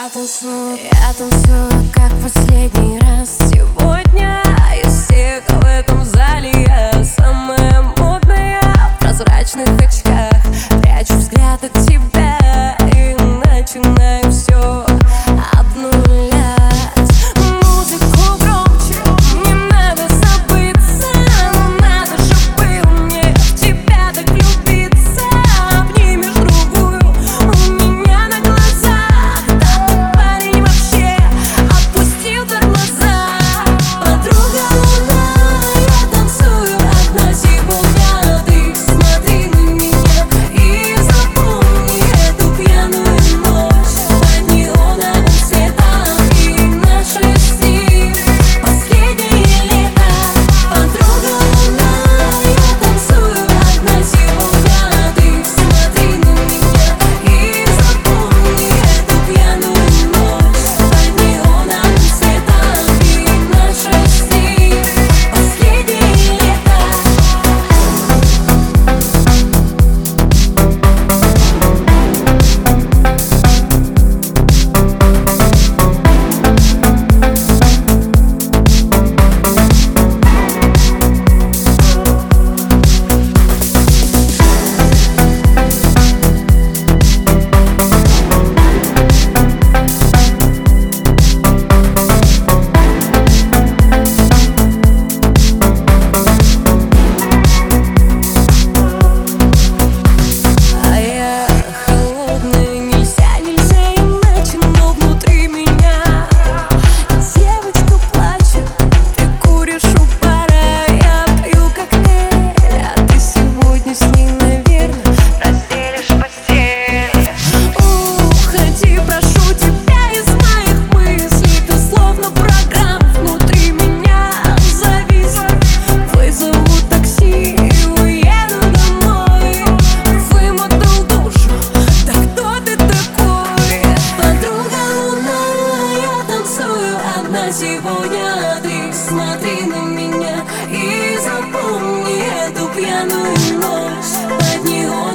Я танцую, я танцую, как последний раз Сегодня. Из всех в этом зале Я самая модная в на сегодня Ты смотри на меня и запомни эту пьяную ночь. Под нее